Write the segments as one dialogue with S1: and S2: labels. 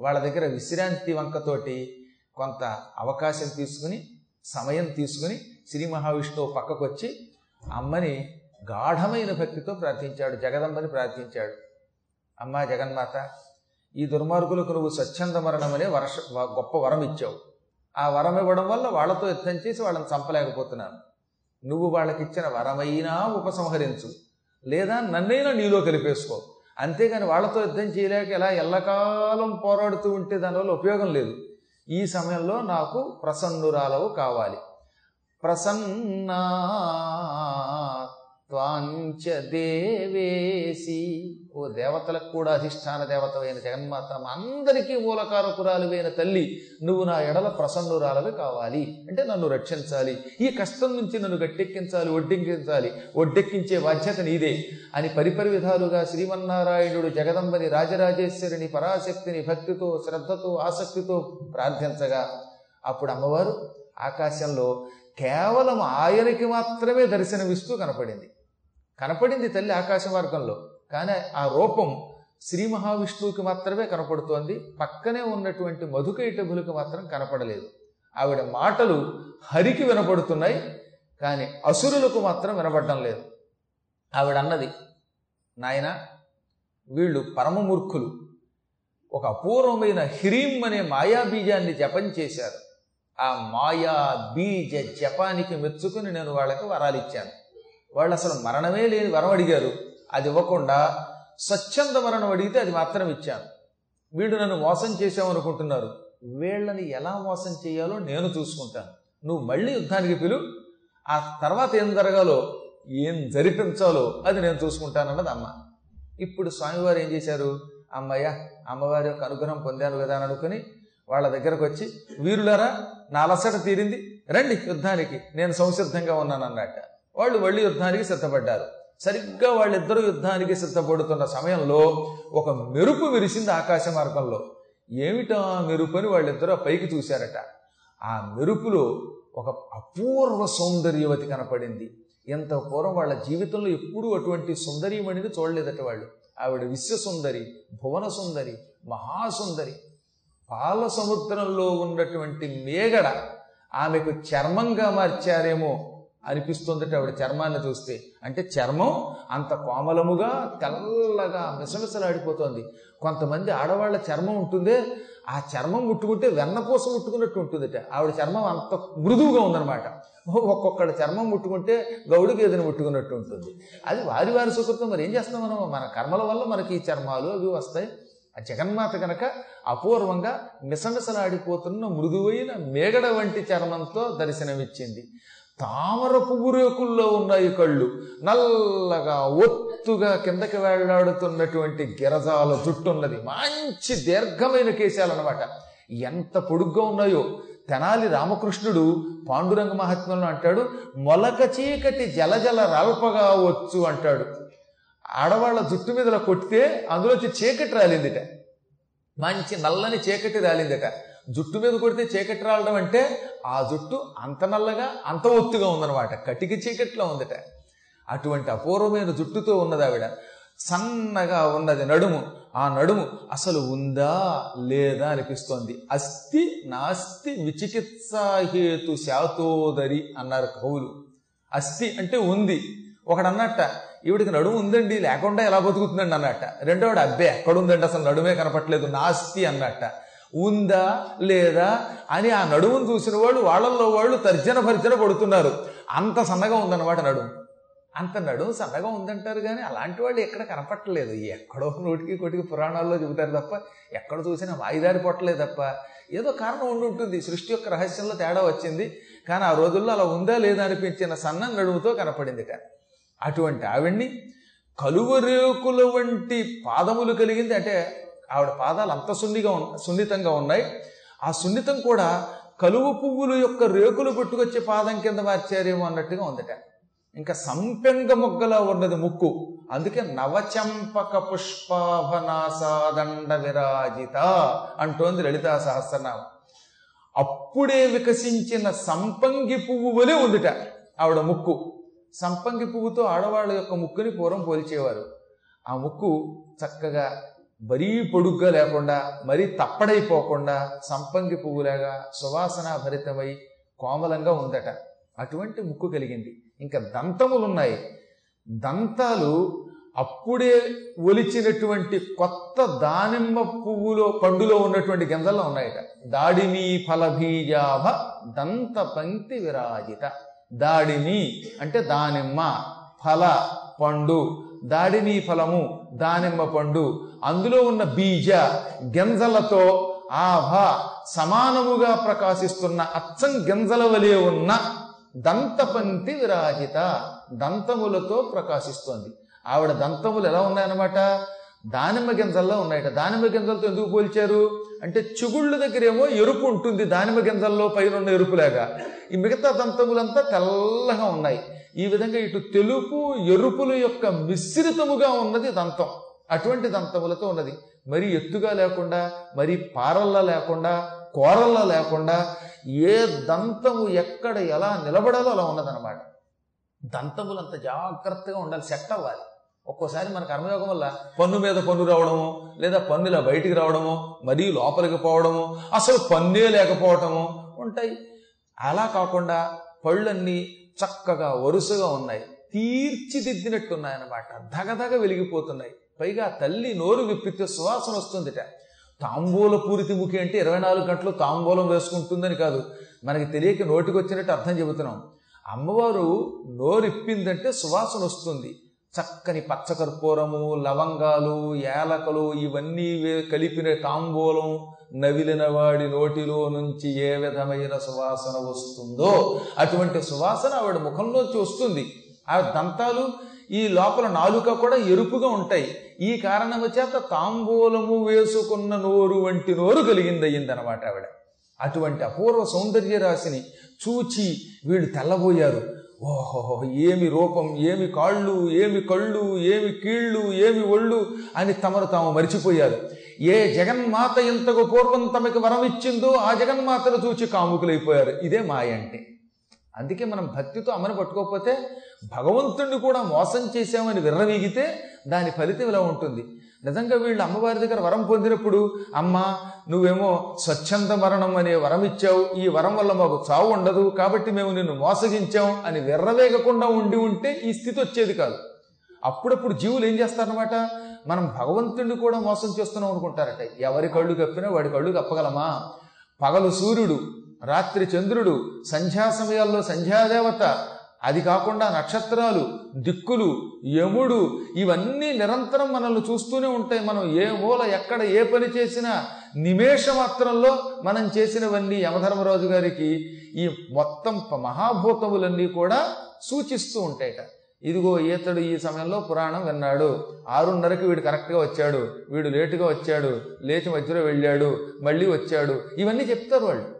S1: వాళ్ళ దగ్గర విశ్రాంతి వంకతోటి కొంత అవకాశం తీసుకుని సమయం తీసుకుని శ్రీ మహావిష్ణువు పక్కకు వచ్చి అమ్మని గాఢమైన భక్తితో ప్రార్థించాడు జగదంబని ప్రార్థించాడు. అమ్మా జగన్మాత ఈ దుర్మార్గులకు నువ్వు స్వచ్ఛంద మరణం అనే వర్ష గొప్ప వరం ఇచ్చావు. ఆ వరం ఇవ్వడం వల్ల వాళ్ళతో యుద్ధం చేసి వాళ్ళని చంపలేకపోతున్నాను. నువ్వు వాళ్ళకిచ్చిన వరమైనా ఉపసంహరించు. లేదా నన్నైనా నీలో కలిపేసుకో. అంతేగాని వాళ్ళతో యుద్ధం చేయలేక ఇలా ఎల్లకాలం పోరాడుతూ ఉంటే దానివల్ల ఉపయోగం లేదు. ఈ సమయంలో నాకు ప్రసన్నురాలవు కావాలి. ప్రసన్నా త్వాంచ దేవేసి ఓ దేవతలకు కూడా అధిష్టాన దేవతవైన జగన్మాత మా అందరికీ మూలకారకురాలువైన తల్లి నువ్వు నా ఎడల ప్రసన్నురాలవి కావాలి. అంటే నన్ను రక్షించాలి. ఈ కష్టం నుంచి నన్ను గట్టెక్కించాలి ఒడ్డెక్కించాలి ఒడ్డెక్కించే బాధ్యత నీదే అని పరిపరి విధాలుగా శ్రీమన్నారాయణుడు జగదంబని రాజరాజేశ్వరిని పరాశక్తిని భక్తితో శ్రద్ధతో ఆసక్తితో ప్రార్థించగా అప్పుడు అమ్మవారు ఆకాశంలో కేవలం ఆయనకి మాత్రమే దర్శనమిస్తూ కనపడింది. కనపడింది తల్లి ఆకాశ మార్గంలో. కానీ ఆ రూపం శ్రీ మహావిష్ణువుకి మాత్రమే కనపడుతోంది. పక్కనే ఉన్నటువంటి మధుకైటభులకు మాత్రం కనపడలేదు. ఆవిడ మాటలు హరికి వినపడుతున్నాయి కానీ అసురులకు మాత్రం వినపడడం లేదు. ఆవిడ అన్నది నాయన వీళ్ళు పరమమూర్ఖులు. ఒక అపూర్వమైన హిరీం అనే మాయా బీజాన్ని జపం చేశారు. ఆ మాయా బీజ జపానికి మెచ్చుకుని నేను వాళ్ళకి వరాలిచ్చాను. వాళ్ళు అసలు మరణమే లేని వరం అడిగారు. అది ఇవ్వకుండా స్వచ్ఛంద మరణం అడిగితే అది మాత్రం ఇచ్చాను. వీడు నన్ను మోసం చేశామనుకుంటున్నారు. వీళ్ళని ఎలా మోసం చేయాలో నేను చూసుకుంటాను. నువ్వు మళ్ళీ యుద్ధానికి పిలు. ఆ తర్వాత ఏం జరగాలో ఏం జరిపించాలో అది నేను చూసుకుంటానన్నది అమ్మ. ఇప్పుడు స్వామివారు ఏం చేశారు? అమ్మయ్య అమ్మవారి యొక్క అనుగ్రహం పొందాను కదా అని అనుకుని వాళ్ళ దగ్గరకు వచ్చి వీరులారా నా అలసట తీరింది. రండి యుద్ధానికి. నేను సంసిద్ధంగా ఉన్నాను అన్నట్ట వాళ్ళు మళ్ళీ యుద్ధానికి సిద్ధపడ్డారు. సరిగ్గా వాళ్ళిద్దరూ యుద్ధానికి సిద్ధపడుతున్న సమయంలో ఒక మెరుపు విరిసింది ఆకాశ మార్గంలో. ఏమిటా మెరుపు అని వాళ్ళిద్దరూ ఆ పైకి చూశారట. ఆ మెరుపులో ఒక అపూర్వ సౌందర్యవతి కనపడింది. ఎంత పూర్వం వాళ్ళ జీవితంలో ఎప్పుడూ అటువంటి సుందరీమణిని చూడలేదట వాళ్ళు. ఆవిడ విశ్వసుందరి భువన సుందరి మహాసుందరి. పాల సముద్రంలో ఉన్నటువంటి మేగడ ఆమెకు చర్మంగా మార్చారేమో అనిపిస్తుందట ఆవిడ చర్మాన్ని చూస్తే. అంటే చర్మం అంత కోమలముగా తెల్లగా మిసమిసలాడిపోతుంది. కొంతమంది ఆడవాళ్ళ చర్మం ఉంటుందే ఆ చర్మం ముట్టుకుంటే వెన్నపూస ముట్టుకున్నట్టు ఉంటుందట. ఆవిడ చర్మం అంత మృదువుగా ఉందన్నమాట. ఒక్కొక్కడ చర్మం ముట్టుకుంటే గౌడు గేదెను ముట్టుకున్నట్టు ఉంటుంది. అది వారి వారి సుకృతం. మరి ఏం చేస్తాం మనం? మన కర్మల వల్ల మనకి ఈ చర్మాలు అవి వస్తాయి. ఆ జగన్మాత కనుక అపూర్వంగా మిసమిసలాడిపోతున్న మృదువైన మేగడ వంటి చర్మంతో దర్శనమిచ్చింది. తామర పువ్వు ఉన్నాయి కళ్ళు. నల్లగా ఒత్తుగా కిందకి వేళ్ళాడుతున్నటువంటి గిరజాల జుట్టున్నది. మంచి దీర్ఘమైన కేశాలు అనమాట ఎంత పొడుగ్గా ఉన్నాయో. తెనాలి రామకృష్ణుడు పాండురంగ మహాత్మ్యంలో అంటాడు మొలక చీకటి జలజల రల్పగా వచ్చు అంటాడు. ఆడవాళ్ళ జుట్టు మీద కొట్టితే అందులోంచి చీకటి రాలిందిట. మంచి నల్లని చీకటి రాలిందట. జుట్టు మీద కొడితే చీకటి రాలడం అంటే ఆ జుట్టు అంత నల్లగా అంత ఒత్తుగా ఉందన్నమాట. కటికి చీకట్లో ఉందట. అటువంటి అపూర్వమైన జుట్టుతో ఉన్నది ఆవిడ. సన్నగా ఉన్నది నడుము. ఆ నడుము అసలు ఉందా లేదా అనిపిస్తోంది. అస్థి నాస్తి విచికిత్సాహేతు శాతోదరి అన్నారు కవులు అస్థి అంటే ఉంది. ఒకడన్నట్ట ఈవిడికి నడుము ఉందండి లేకుండా ఎలా బతుకుతుందండి అన్నట్ట. రెండోవాడు అబ్బే ఎక్కడుందండి? అసలు నడుమే కనపట్లేదు నాస్తి అన్నట్ట. ఉందా లేదా అని ఆ నడుమును చూసిన వాళ్ళు వాళ్ళల్లో వాళ్ళు తర్జన భర్జన పడుతున్నారు. అంత సన్నగా ఉందన్నమాట నడుము. అంత నడుము సన్నగా ఉందంటారు కానీ అలాంటి వాళ్ళు ఎక్కడ కనపట్టలేదు ఎక్కడో నోటికి కొటికి పురాణాల్లో చెబుతారు తప్ప ఎక్కడ చూసినా వాయిదారి పొట్టలేదు తప్ప. ఏదో కారణం ఉండి ఉంటుంది. సృష్టి యొక్క రహస్యంలో తేడా వచ్చింది. కానీ ఆ రోజుల్లో అలా ఉందా లేదా అనిపించిన సన్న నడుముతో కనపడిందిట. అటువంటి ఆవిడ్ని కలువరేకుల వంటి పాదములు కలిగింది. అంటే ఆవిడ పాదాలు అంత సున్నిగా సున్నితంగా ఉన్నాయి. ఆ సున్నితం కూడా కలువ పువ్వులు యొక్క రేకులు పెట్టుకొచ్చే పాదం కింద మార్చారేమో అన్నట్టుగా ఉందట. ఇంకా సంపెంగ మొగ్గలా ఉన్నది ముక్కు. అందుకే నవచంపక పుష్పాభనాసాదండ విరాజిత అంటోంది లలితా సహస్రనామం. అప్పుడే వికసించిన సంపంగి పువ్వు వలె ఉందిట ఆవిడ ముక్కు. సంపంగి పువ్వుతో ఆడవాళ్ళ యొక్క ముక్కుని పూర్వం పోల్చేవారు. ఆ ముక్కు చక్కగా మరీ పొడుగ్గా లేకుండా మరీ తప్పడైపోకుండా సంపంగి పువ్వులాగా సువాసన భరితమై కోమలంగా ఉందట. అటువంటి ముక్కు కలిగింది. ఇంకా దంతములున్నాయి. దంతాలు అప్పుడే ఒలిచినటువంటి కొత్త దానిమ్మ పువ్వులో పండులో ఉన్నటువంటి గింజల్లో ఉన్నాయట. దాడిమీ ఫలభీజాభ దంత పంక్తి విరాజిత. దాడిని అంటే దానిమ్మ ఫల పండు. దాడిని ఫలము దానిమ్మ పండు. అందులో ఉన్న బీజ గింజలతో ఆభ సమానముగా ప్రకాశిస్తున్న అచ్చం గింజల వలె ఉన్న దంతపంక్తి విరాజిత దంతములతో ప్రకాశిస్తోంది. ఆవిడ దంతములు ఎలా ఉన్నాయన్నమాట? దానిమ్మ గింజల్లో ఉన్నాయట. దానిమ్మ గింజలతో ఎందుకు పోల్చారు? అంటే చిగుళ్ళు దగ్గరేమో ఎరుపు ఉంటుంది. దానిమ్మ గింజల్లో పైన ఉన్న ఎరుపులాగా. ఈ మిగతా దంతములంతా తెల్లగా ఉన్నాయి. ఈ విధంగా ఇటు తెలుపు ఎరుపుల యొక్క మిశ్రితముగా ఉన్నది దంతం. అటువంటి దంతములతో ఉన్నది. మరి ఎత్తుగా లేకుండా మరి పారల్లా లేకుండా కోరల్లా లేకుండా ఏ దంతము ఎక్కడ ఎలా నిలబడాలో అలా ఉన్నదన్నమాట. దంతములంత జాగ్రత్తగా ఉండాలి. సెట్ అవ్వాలి. ఒక్కోసారి మన కర్మయోగం వల్ల పన్ను మీద పన్ను రావడము లేదా పన్ను ఇలా బయటికి రావడము మరీ లోపలికి పోవడము అసలు పన్నే లేకపోవటము ఉంటాయి. అలా కాకుండా పళ్ళన్నీ చక్కగా వరుసగా ఉన్నాయి. తీర్చిదిద్దినట్టు ధగధగ వెలిగిపోతున్నాయి. పైగా తల్లి నోరు విప్పితే సువాసన వస్తుందిట. తాంబూల పూరితి ముఖి అంటే ఇరవై నాలుగు గంటలు తాంబూలం వేసుకుంటుందని కాదు. మనకి తెలియక నోటికి వచ్చినట్టు అర్థం చెబుతున్నాం. అమ్మవారు నోరిప్పిందంటే సువాసన వస్తుంది. చక్కని పచ్చకర్పూరము లవంగాలు ఏలకలు ఇవన్నీ కలిపిన తాంబూలం నవిలిన వాడి నోటిలో నుంచి ఏ విధమైన సువాసన వస్తుందో అటువంటి సువాసన ఆవిడ ముఖంలోంచి వస్తుంది ఆ దంతాలు ఈ లోపల నాలుక కూడా ఎరుపుగా ఉంటాయి. ఈ కారణము చేత తాంబూలము వేసుకున్న నోరు వంటి నోరు కలిగింది అయ్యిందనమాట ఆవిడ. అటువంటి అపూర్వ సౌందర్య రాశిని చూచి వీళ్ళు తెల్లబోయారు. ఓహో ఏమి రూపం ఏమి కాళ్ళు ఏమి కళ్ళు ఏమి కీళ్ళు ఏమి ఒళ్ళు అని తమను తాము మరిచిపోయారు. ఏ జగన్మాత ఇంతకు పూర్వం తమకి వరం ఇచ్చిందో ఆ జగన్మాతను చూచి కాముకులైపోయారు. ఇదే మాయ అంటే. అందుకే మనం భక్తితో అమ్మని పట్టుకోకపోతే భగవంతుణ్ణి కూడా మోసం చేశామని విర్రవీగితే దాని ఫలితం ఇలా ఉంటుంది. నిజంగా వీళ్ళు అమ్మవారి దగ్గర వరం పొందినప్పుడు అమ్మ నువ్వేమో స్వచ్ఛంద మరణం అనే వరం ఇచ్చావు. ఈ వరం వల్ల మాకు చావు ఉండదు. కాబట్టి మేము నిన్ను మోసగించాం అని విర్రవేగకుండా ఉండి ఉంటే ఈ స్థితి వచ్చేది కాదు. అప్పుడప్పుడు జీవులు ఏం చేస్తారనమాట మనం భగవంతుడిని కూడా మోసం చేస్తున్నాం అనుకుంటారట. ఎవరి కళ్ళు కప్పినా వాడి కళ్ళు కప్పగలమా? పగలు సూర్యుడు రాత్రి చంద్రుడు సంధ్యా సమయాల్లో సంధ్యాదేవత అది కాకుండా నక్షత్రాలు దిక్కులు యముడు ఇవన్నీ నిరంతరం మనల్ని చూస్తూనే ఉంటాయి. మనం ఏ మూల ఎక్కడ ఏ పని చేసినా నిమేష మాత్రంలో మనం చేసినవన్నీ యమధర్మరాజు గారికి ఈ మొత్తం మహాభూతములన్నీ కూడా సూచిస్తూ ఉంటాయట. ఇదిగో ఈతడు ఈ సమయంలో పురాణం విన్నాడు. ఆరున్నరకి వీడు కరెక్ట్గా వచ్చాడు. వీడు లేటుగా వచ్చాడు. లేచి మధ్యలో వెళ్ళాడు. మళ్ళీ వచ్చాడు. ఇవన్నీ చెప్తారు వాళ్ళు.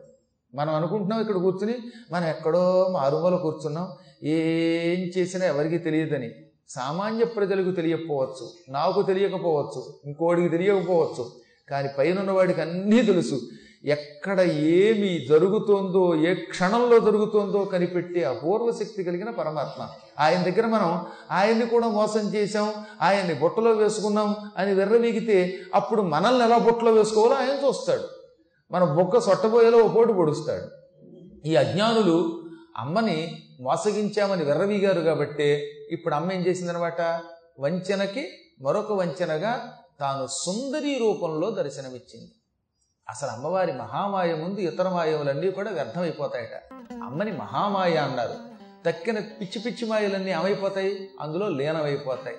S1: మనం అనుకుంటున్నాం ఇక్కడ కూర్చుని మనం ఎక్కడో మారుమూల కూర్చున్నాం ఏం చేసినా ఎవరికి తెలియదని. సామాన్య ప్రజలకు తెలియకపోవచ్చు నాకు తెలియకపోవచ్చు ఇంకోడికి తెలియకపోవచ్చు కానీ పైన వాడికి అన్నీ తెలుసు. ఎక్కడ ఏమి జరుగుతోందో ఏ క్షణంలో జరుగుతోందో కనిపెట్టే అపూర్వ శక్తి కలిగిన పరమాత్మ. ఆయన దగ్గర మనం ఆయన్ని కూడా మోసం చేశాం ఆయన్ని బుట్టలో వేసుకున్నాం అని వెర్రవీగితే అప్పుడు మనల్ని ఎలా బుట్టలో వేసుకోవాలో ఆయన చూస్తాడు. మన బొక్క సొట్టబోయేలో ఓ పోటు పొడుస్తాడు. ఈ అజ్ఞానులు అమ్మని మోసగించామని వెర్రవీగారు కాబట్టే ఇప్పుడు అమ్మ ఏం చేసిందనమాట? వంచనకి మరొక వంచనగా తాను సుందరి రూపంలో దర్శనమిచ్చింది. అసలు అమ్మవారి మహామాయ ముందు ఇతర మాయములన్నీ కూడా వ్యర్థమైపోతాయట. అమ్మని మహామాయ అన్నారు. తక్కిన పిచ్చి పిచ్చి మాయలన్నీ ఏమైపోతాయి? అందులో లీనమైపోతాయి.